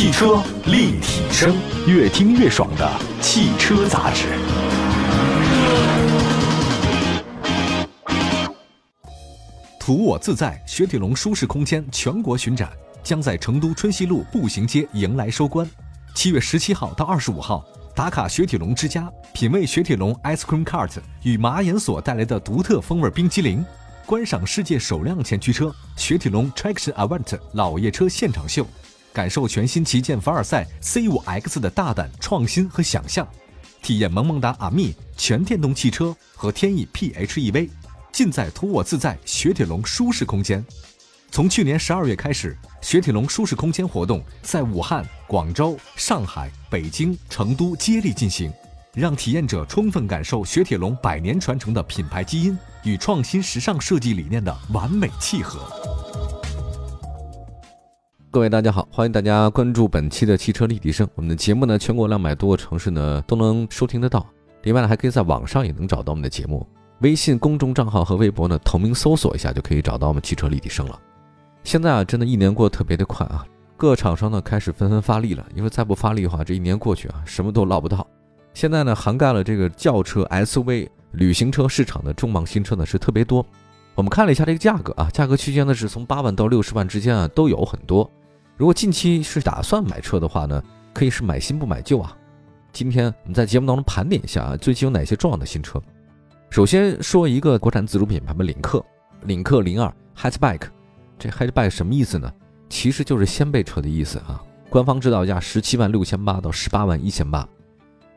汽车立体声，越听越爽的汽车杂志。图我自在，雪铁龙舒适空间全国巡展将在成都春熙路步行街迎来收官。七月十七号到二十五号，打卡雪铁龙之家，品味雪铁龙 Ice Cream Cart 与马眼所带来的独特风味冰激凌，观赏世界首辆前驱车雪铁龙 Traction Avant 老爷车现场秀，感受全新旗舰凡尔赛 C5X 的大胆创新和想象，体验萌萌哒阿密全电动汽车和天翼 PHEV。尽在图我自在雪铁龙舒适空间。从去年十二月开始，雪铁龙舒适空间活动在武汉、广州、上海、北京、成都接力进行，让体验者充分感受雪铁龙百年传承的品牌基因与创新时尚设计理念的完美契合。各位大家好，欢迎大家关注本期的汽车立体声。我们的节目呢，全国两百多个城市呢都能收听得到，另外呢，还可以在网上也能找到我们的节目。微信公众账号和微博呢，同名搜索一下就可以找到我们汽车立体声了。现在啊，真的一年过得特别的快啊，各厂商呢开始纷纷发力了，因为再不发力的话，这一年过去啊，什么都捞不到。现在呢，涵盖了这个轿车、SUV、旅行车市场的重磅新车呢是特别多。我们看了一下这个价格啊，价格区间呢是从八万到六十万之间啊，都有很多。如果近期是打算买车的话呢，可以是买新不买旧啊。今天我们在节目当中盘点一下啊，最近有哪些重要的新车。首先说一个国产自主品牌的领克，领克零二 Hatchback，这 Hatchback 什么意思呢？其实就是掀背车的意思啊。官方指导价十七万六千八到十八万一千八。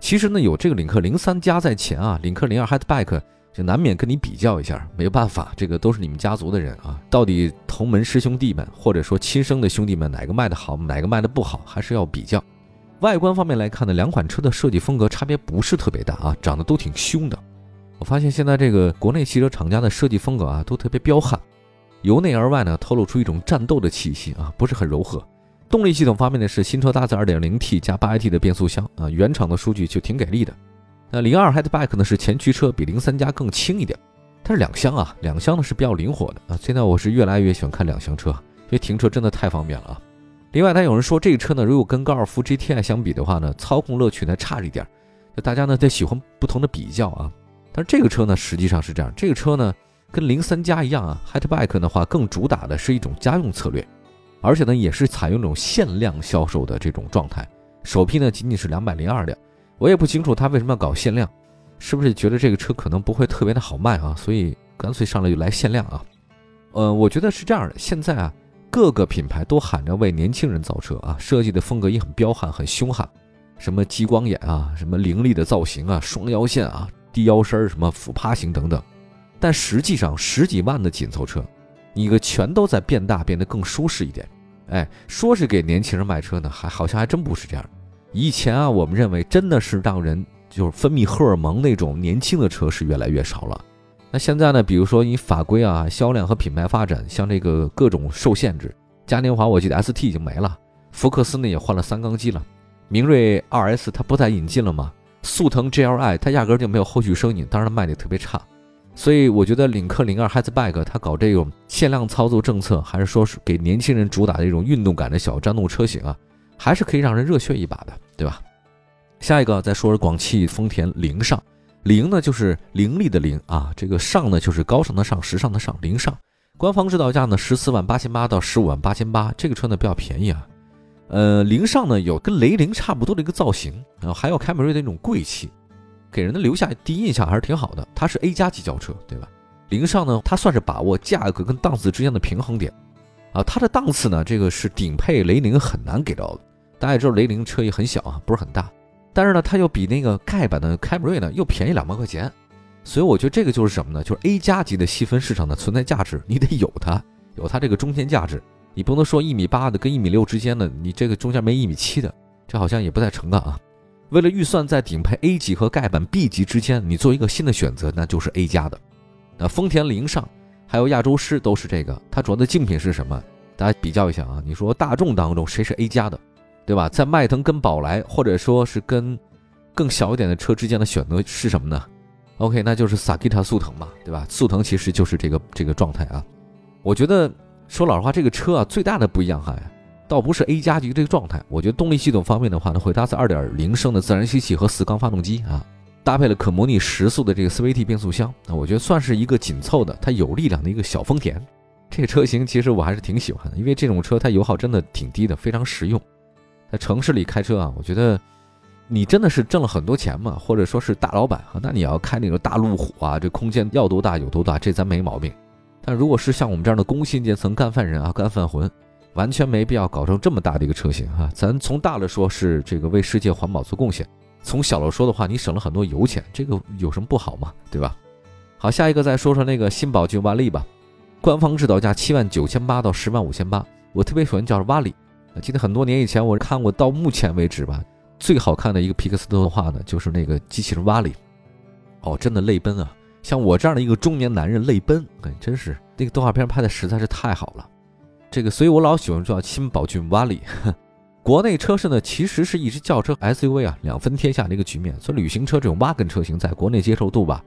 其实呢，有这个领克零三加在前啊，领克零二 Hatchback 就难免跟你比较一下，没办法，这个都是你们家族的人啊，到底同门师兄弟们或者说亲生的兄弟们哪个卖的好，哪个卖的不好，还是要比较。外观方面来看呢，两款车的设计风格差别不是特别大啊，长得都挺凶的。我发现现在这个国内汽车厂家的设计风格啊，都特别彪悍，由内而外呢，透露出一种战斗的气息啊，不是很柔和。动力系统方面呢，是新车搭载 2.0T 加 8AT 的变速箱啊，原厂的数据就挺给力的。那零二 Hatchback 呢，是前驱车，比零三加更轻一点，它是两厢啊，两厢呢是比较灵活的啊。现在我是越来越喜欢看两厢车，因为停车真的太方便了啊。另外，它有人说这个车呢，如果跟高尔夫 GTI 相比的话呢，操控乐趣呢差一点，就大家呢在喜欢不同的比较啊。但是这个车呢，实际上是这样，这个车呢，跟零三加一样啊，Hatchback 的话更主打的是一种家用策略，而且呢，也是采用这种限量销售的这种状态，首批呢仅仅是两百零二辆，我也不清楚他为什么要搞限量，是不是觉得这个车可能不会特别的好卖啊，所以干脆上来就来限量啊？呃，我觉得是这样的，现在啊，各个品牌都喊着为年轻人造车啊，设计的风格也很彪悍、很凶悍，什么激光眼啊，什么凌厉的造型啊，双腰线啊。低腰身儿什么俯趴型等等，但实际上十几万的紧凑车，你个全都在变大，变得更舒适一点。哎，说是给年轻人买车呢，还好像还真不是这样。以前啊，我们认为真的是让人就是分泌荷尔蒙那种年轻的车是越来越少了。那现在呢，比如说你法规啊、销量和品牌发展，像这个各种受限制，嘉年华我记得 ST 已经没了，福克斯呢也换了三缸机了，明锐 2S 它不再引进了吗？速腾 GLI 它压根就没有后续声音，当然卖的特别差，所以我觉得领克零二 Hatchback 它搞这种限量操作政策，还是说是给年轻人主打的这种运动感的小战斗车型啊，还是可以让人热血一把的，对吧？下一个再说说广汽丰田凌尚，凌呢就是凌厉的凌啊，这个尚呢就是高尚的尚，时尚的尚，凌尚，官方指导价呢十四万八千八到十五万八千八，这个车呢比较便宜啊。呃，凌尚呢有跟雷凌差不多的一个造型，然后还有凯美瑞的那种贵气，给人的留下第一印象还是挺好的。它是 A 加级轿车，对吧？凌尚呢，它算是把握价格跟档次之间的平衡点，啊，它的档次呢，这个是顶配雷凌很难给到的。大家也知道雷凌车也很小啊，不是很大，但是呢，它又比那个盖版的凯美瑞呢又便宜两万块钱，所以我觉得这个就是什么呢？就是 A 加级的细分市场的存在价值，你得有它，有它这个中间价值。你不能说一米八的跟一米六之间的，你这个中间没一米七的，这好像也不太成啊。为了预算在顶配 A 级和盖板 B 级之间，你做一个新的选择，那就是 A 加的。那丰田凌尚还有亚洲狮都是这个，它主要的竞品是什么？大家比较一下啊。你说大众当中谁是 A 加的，对吧？在迈腾跟宝来，或者说是跟更小一点的车之间的选择是什么呢？OK，那就是萨 t 塔速腾嘛，对吧？速腾其实就是这个这个状态啊。我觉得。说老实话，这个车啊，最大的不一样哈，倒不是 A 加级这个状态。我觉得动力系统方面的话呢，会搭载2.0升的自然吸气和四缸发动机啊，搭配了可模拟时速的这个 CVT 变速箱，那我觉得算是一个紧凑的、它有力量的一个小丰田。这个车型其实我还是挺喜欢的，因为这种车它油耗真的挺低的，非常实用。在城市里开车啊，我觉得你真的是挣了很多钱嘛，或者说是大老板啊，那你要开那种大路虎啊，这空间要多大有多大，这咱没毛病。但如果是像我们这样的工薪阶层干饭人啊，干饭魂，完全没必要搞成这么大的一个车型啊。咱从大了说，是这个为世界环保做贡献；从小了说的话，你省了很多油钱，这个有什么不好嘛，对吧？好，下一个再说说那个新宝骏万利吧。官方指导价七万九千八到十万五千八，我特别喜欢叫瓦里。记得很多年以前我看过，到目前为止吧，最好看的一个皮克斯动画呢，就是那个机器人瓦里。哦，真的泪奔啊！像我这样的一个中年男人泪奔，哎，真是那个动画片拍的实在是太好了。这个，所以我老喜欢叫新宝骏瓦里。国内车市呢，其实是一直轿车 SUV 啊两分天下的一个局面，所以旅行车这种挖根车型在国内接受度吧，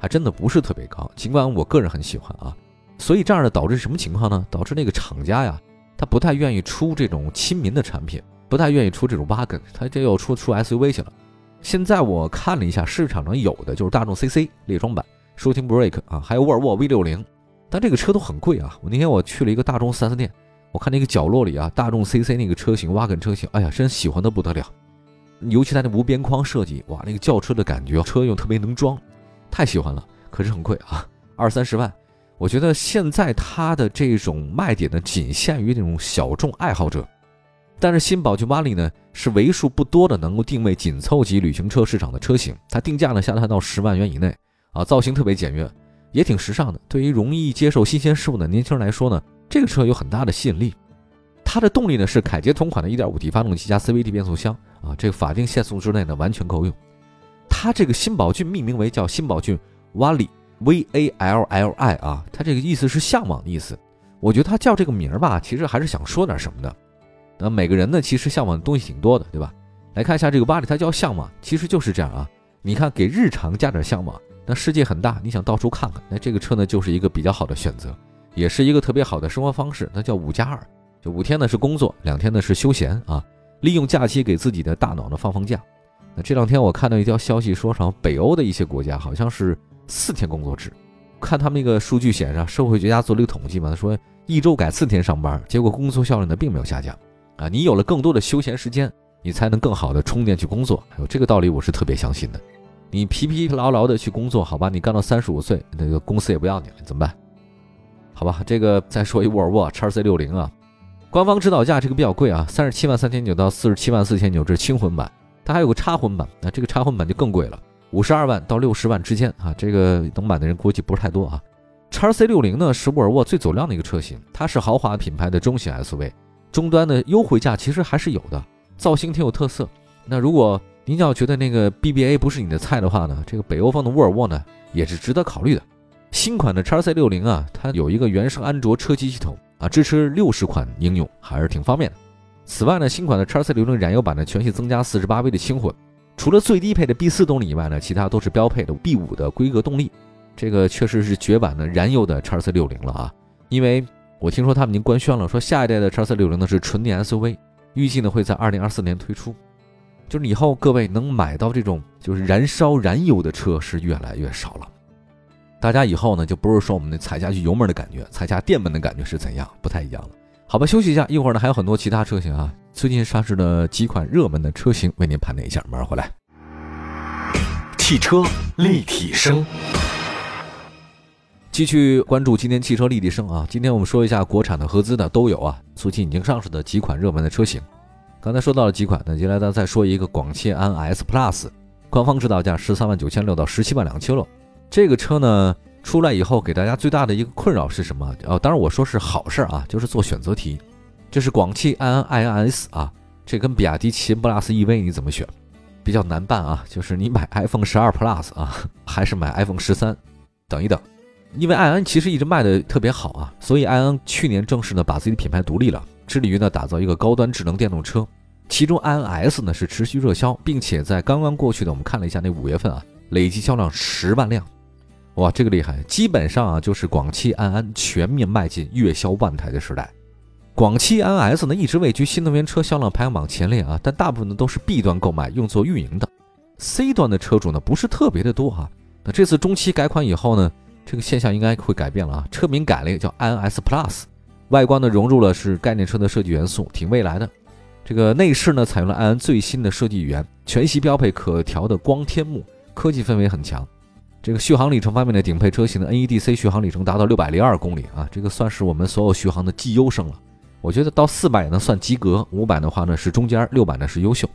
还真的不是特别高。尽管我个人很喜欢啊。所以这样的导致什么情况呢？导致那个厂家呀，他不太愿意出这种亲民的产品，不太愿意出这种 wagon，他这又出出 SUV 去了。现在我看了一下市场上有的就是大众 CC 列装版、，shooting break 啊，还有沃尔沃 V60，但这个车都很贵啊。我那天我去了一个大众 4S 店，我看那个角落里啊，大众 CC 那个车型 wagon 车型，哎呀，真喜欢的不得了。尤其它那无边框设计，哇，那个轿车的感觉，车又特别能装，太喜欢了。可是很贵啊，二三十万。我觉得现在它的这种卖点呢，仅限于那种小众爱好者，但是新宝骏八里呢，是为数不多的能够定位紧凑级旅行车市场的车型。它定价呢下探到十万元以内啊，造型特别简约，也挺时尚的。对于容易接受新鲜事物的年轻人来说呢，这个车有很大的吸引力。它的动力呢是凯捷同款的 1.5T 发动机加 CVT 变速箱啊，这个法定限速之内呢完全够用。它这个新宝骏命名为叫新宝骏瓦里。V A L L I 啊，它这个意思是向往的意思。我觉得它叫这个名儿吧，其实还是想说点什么的。那每个人呢，其实向往的东西挺多的，对吧？来看一下这个巴里，它叫向往，其实就是这样啊。你看，给日常加点向往，那世界很大，你想到处看看，那这个车呢，就是一个比较好的选择，也是一个特别好的生活方式。那叫五加二，就五天呢是工作，两天呢是休闲啊，利用假期给自己的大脑呢放放假。那这两天我看到一条消息，说上北欧的一些国家好像是。四天工作制，看他们那个数据显示啊，社会学家做了一个统计嘛，他说一周改四天上班，结果工作效率呢并没有下降，啊，你有了更多的休闲时间，你才能更好的充电去工作。有这个道理，我是特别相信的。你疲疲劳劳的去工作，好吧，你干到三十五岁，那个公司也不要你了，怎么办？好吧，这个再说一沃尔沃叉 C 六零啊，官方指导价这个比较贵啊，三十七万三千九到四十七万四千九，这是轻混版，它还有个插混版，那这个插混版就更贵了。五十二万到六十万之间啊，这个能买的人估计不是太多啊。叉 C 六零呢是沃尔沃最走量的一个车型，它是豪华品牌的中型 SUV，终端的优惠价其实还是有的，造型挺有特色。那如果您要觉得那个 BBA 不是你的菜的话呢，这个北欧风的沃尔沃呢也是值得考虑的。新款的叉 C 六零啊，它有一个原生安卓车机系统啊，支持六十款应用，还是挺方便的。此外呢，新款的叉 C 六零燃油版呢全系增加四十八 V 的轻混。除了最低配的 B 四动力以外呢，其他都是标配的 B 五的规格动力。这个确实是绝版的燃油的叉 C 六零了啊！因为我听说他们已经官宣了，说下一代的叉 C 六零呢是纯电 SUV，预计呢会在二零二四年推出。就是以后各位能买到这种就是燃烧燃油的车是越来越少了。大家以后呢就不是说我们那踩下去油门的感觉，踩下电门的感觉是怎样，不太一样了。好吧，休息一下，一会儿呢还有很多其他车型啊。最近上市的几款热门的车型，为您盘点一下。马上回来。汽车立体声，继续关注今天汽车立体声啊。今天我们说一下国产的、合资的都有啊。最近已经上市的几款热门的车型，刚才说到了几款，那接下来咱再说一个广汽安 S Plus，官方指导价十三万九千六到十七万两千六。这个车呢出来以后，给大家最大的一个困扰是什么？哦，当然我说是好事啊，就是做选择题。这是广汽埃安 iNS 啊，这跟比亚迪秦 PLUS EV 你怎么选？比较难办啊，就是你买 iPhone 十二 Plus 啊，还是买 iPhone 十三？等一等，因为爱安其实一直卖的特别好啊，所以爱安去年正式呢把自己的品牌独立了，致力于呢打造一个高端智能电动车。其中 iNS 呢是持续热销，并且在刚刚过去的我们看了一下那五月份啊，累计销量十万辆，哇，这个厉害，基本上啊就是广汽安安全面迈进月销万台的时代。广汽 INS 呢一直位居新能源车销量排行榜前列啊，但大部分呢都是 B 端购买用作运营的，C 端的车主呢不是特别的多哈。那这次中期改款以后呢，这个现象应该会改变了啊，车名改了一个叫 INS Plus，外观呢融入了是概念车的设计元素，挺未来的。这个内饰呢采用了安安最新的设计语言，全系标配可调的光天幕，科技氛围很强。这个续航里程方面的顶配车型的 NEDC 续航里程达到六百零二公里啊，这个算是我们所有续航的绩优生了。我觉得到四百也能算及格，五百的话呢是中间，六百呢是优秀。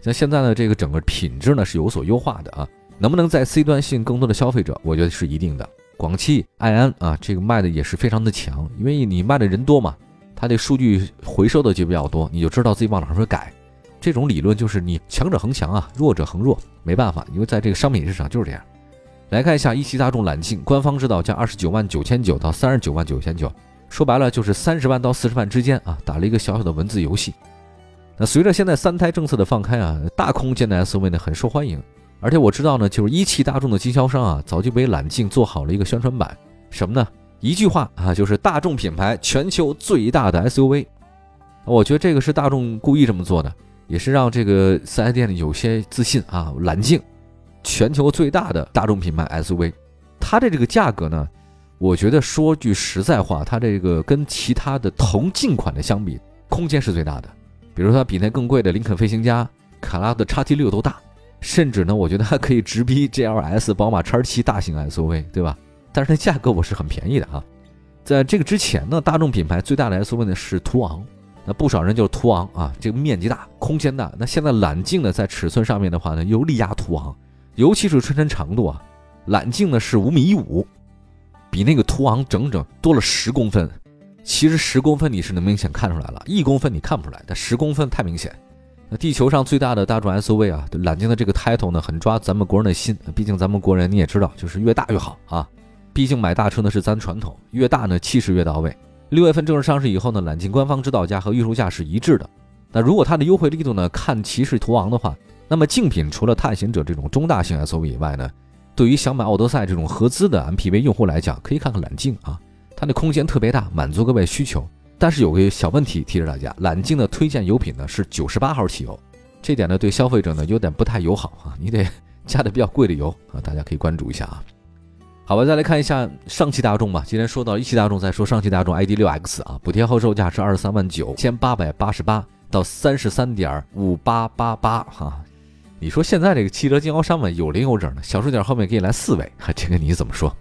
像现在呢这个整个品质呢是有所优化的啊，能不能在 C 端吸引更多的消费者，我觉得是一定的。广汽埃安啊，这个卖的也是非常的强，因为你卖的人多嘛。它这数据回收的就比较多，你就知道自己往哪儿改。这种理论就是你强者恒强啊，弱者恒弱，没办法，因为在这个商品市场就是这样。来看一下一汽大众揽境，官方指导价二十九万九千九到三十九万九千九，说白了就是三十万到四十万之间啊，打了一个小小的文字游戏。那随着现在三胎政策的放开啊，大空间的 SUV 呢很受欢迎，而且我知道呢，就是一汽大众的经销商啊，早就为揽境做好了一个宣传版，什么呢？一句话啊，就是大众品牌全球最大的 SUV，我觉得这个是大众故意这么做的，也是让这个四 S 店里有些自信啊。揽境，全球最大的大众品牌 SUV，它的这个价格呢，我觉得说句实在话，它这个跟其他的同进款的相比，空间是最大的。比如它比那更贵的林肯飞行家、卡拉的叉 T 六都大，甚至呢，我觉得还可以直逼 GLS、宝马叉七大型 SUV，对吧？但是它价格我是很便宜的啊，在这个之前呢，大众品牌最大的 SUV 呢是途昂，那不少人就是途昂啊，这个面积大，空间大。那现在揽境呢，在尺寸上面的话呢，又力压途昂，尤其是车身长度啊，揽境呢是五米一五，比那个途昂整整多了十公分。其实十公分你是能明显看出来了，一公分你看不出来，但十公分太明显。那地球上最大的大众 SUV 啊，揽境的这个 title 呢，很抓咱们国人的心，毕竟咱们国人你也知道，就是越大越好啊。毕竟买大车呢是咱传统，越大呢气势越到位。六月份正式上市以后呢，揽境官方指导价和预售价是一致的。那如果它的优惠力度呢，看骑士途昂的话，那么竞品除了探险者这种中大型 SUV 以外呢，对于想买奥德赛这种合资的 MPV 用户来讲，可以看看揽境啊，它的空间特别大，满足各位需求。但是有个小问题提示大家，揽境的推荐油品呢是九十八号汽油，这点呢对消费者呢有点不太友好啊，你得加的比较贵的油啊，大家可以关注一下啊。好吧，再来看一下上汽大众吧。今天说到一汽大众，再说上汽大众 ID.6X 啊，补贴后售价是二十三万九千八百八十八到三十三点五八八八哈。你说现在这个汽车经销商们有零有整的，小数点后面给你来四位，这个你怎么说？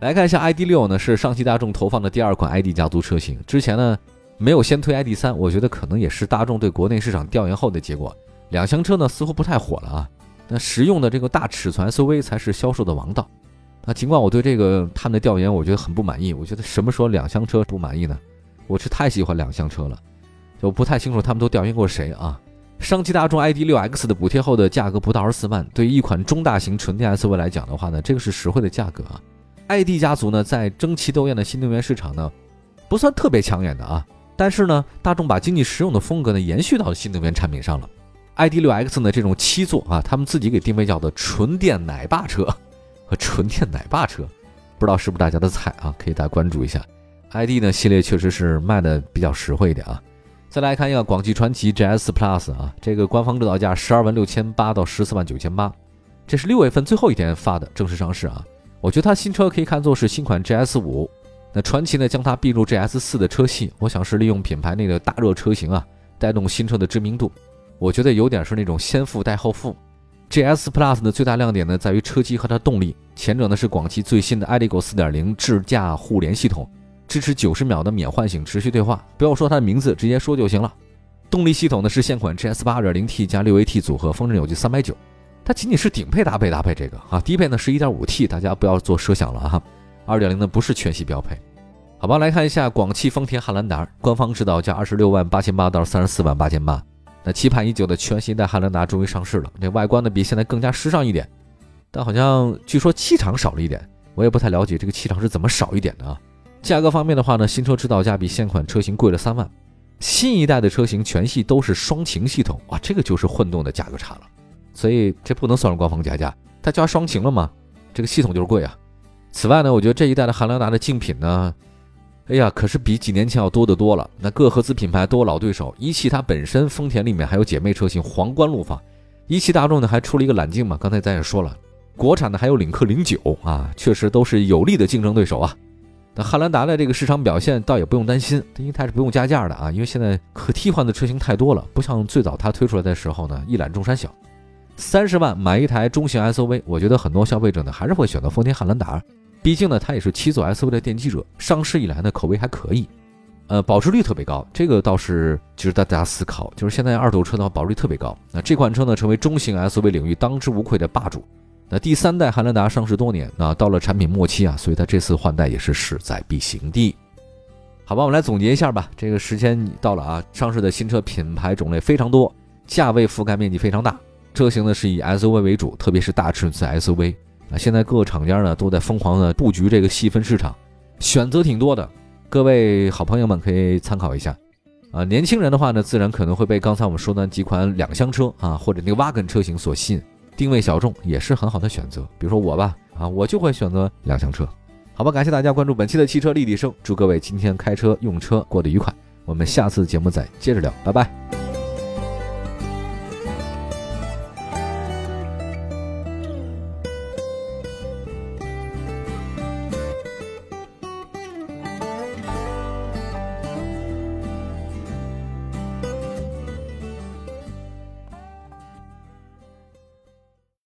来看一下 ID.6 呢，是上汽大众投放的第二款 ID 家族车型。之前呢没有先推 ID.3，我觉得可能也是大众对国内市场调研后的结果。两厢车呢似乎不太火了啊，那实用的这个大尺寸 SUV 才是销售的王道。那尽管我对这个他们的调研，我觉得很不满意。我觉得什么时候两厢车不满意呢？我是太喜欢两厢车了，就不太清楚他们都调研过谁啊？上汽大众 ID.6X 的补贴后的价格不到二十四万，对于一款中大型纯电 SUV 来讲的话呢，这个是实惠的价格啊。ID 家族呢，在争奇斗艳的新能源市场呢，不算特别抢眼的啊。但是呢，大众把经济实用的风格呢，延续到新能源产品上了。ID.6X 呢，这种七座啊，他们自己给定位叫做纯电奶爸车。和纯电奶爸车，不知道是不是大家的菜啊？可以大家关注一下。ID 呢系列确实是卖的比较实惠一点啊。再来看一个广汽传祺 GS Plus 啊，这个官方指导价十二万六千八到十四万九千八，这是六月份最后一天发的正式上市啊。我觉得它新车可以看作是新款 GS 五，那传祺呢将它并入 GS 四的车系，我想是利用品牌内的大热车型啊，带动新车的知名度。我觉得有点是那种先富带后富。GS Plus 的最大亮点呢，在于车机和它动力。前者呢是广汽最新的 i d e g o 4.0智驾互联系统，支持九十秒的免唤醒持续对话。不要说它的名字，直接说就行了。动力系统呢是现款 GS 8.0T 加 6AT 组合，峰值扭矩390。它仅仅是顶配搭配搭配这个啊，低配呢是 1.5T，大家不要做设想了哈。2.0呢不是全系标配。好吧，来看一下广汽丰田汉兰达，官方指导价二十六万八千八到三十四万八千八。那期盼已久的全新一代汉兰达终于上市了，这外观呢比现在更加时尚一点，但好像据说气场少了一点，我也不太了解这个气场是怎么少一点的啊。价格方面的话呢，新车指导价比现款车型贵了三万，新一代的车型全系都是双擎系统，哇，这个就是混动的价格差了，所以这不能算是官方加价，它加双擎了吗？这个系统就是贵啊。此外呢，我觉得这一代的汉兰达的竞品呢，哎呀，可是比几年前要多得多了。那各合资品牌都有老对手，一汽它本身丰田里面还有姐妹车型皇冠陆放，一汽大众呢还出了一个揽境嘛，刚才咱也说了，国产的还有领克零九啊，确实都是有力的竞争对手啊。那汉兰达的这个市场表现倒也不用担心，因为它是不用加价的啊，因为现在可替换的车型太多了，不像最早它推出来的时候呢，一览众山小。三十万买一台中型 SUV，我觉得很多消费者呢还是会选择丰田汉兰达。毕竟呢，它也是七座 SUV 的奠基者，上市以来呢口碑还可以，呃，保值率特别高，这个倒是值得大家思考。就是现在二手车的话，保值率特别高。那这款车呢，成为中型 SUV 领域当之无愧的霸主。那第三代汉兰达上市多年，那到了产品末期啊，所以它这次换代也是势在必行的。好吧，我们来总结一下吧。这个时间到了啊，上市的新车品牌种类非常多，价位覆盖面积非常大，车型呢是以 SUV 为主，特别是大尺寸 SUV。啊，现在各个厂家呢都在疯狂的布局这个细分市场，选择挺多的，各位好朋友们可以参考一下。啊，年轻人的话呢，自然可能会被刚才我们说的几款两厢车啊，或者那个挖根车型所吸引，定位小众也是很好的选择。比如说我吧，啊，我就会选择两厢车。好吧，感谢大家关注本期的汽车立体声，祝各位今天开车用车过得愉快，我们下次节目再接着聊，拜拜。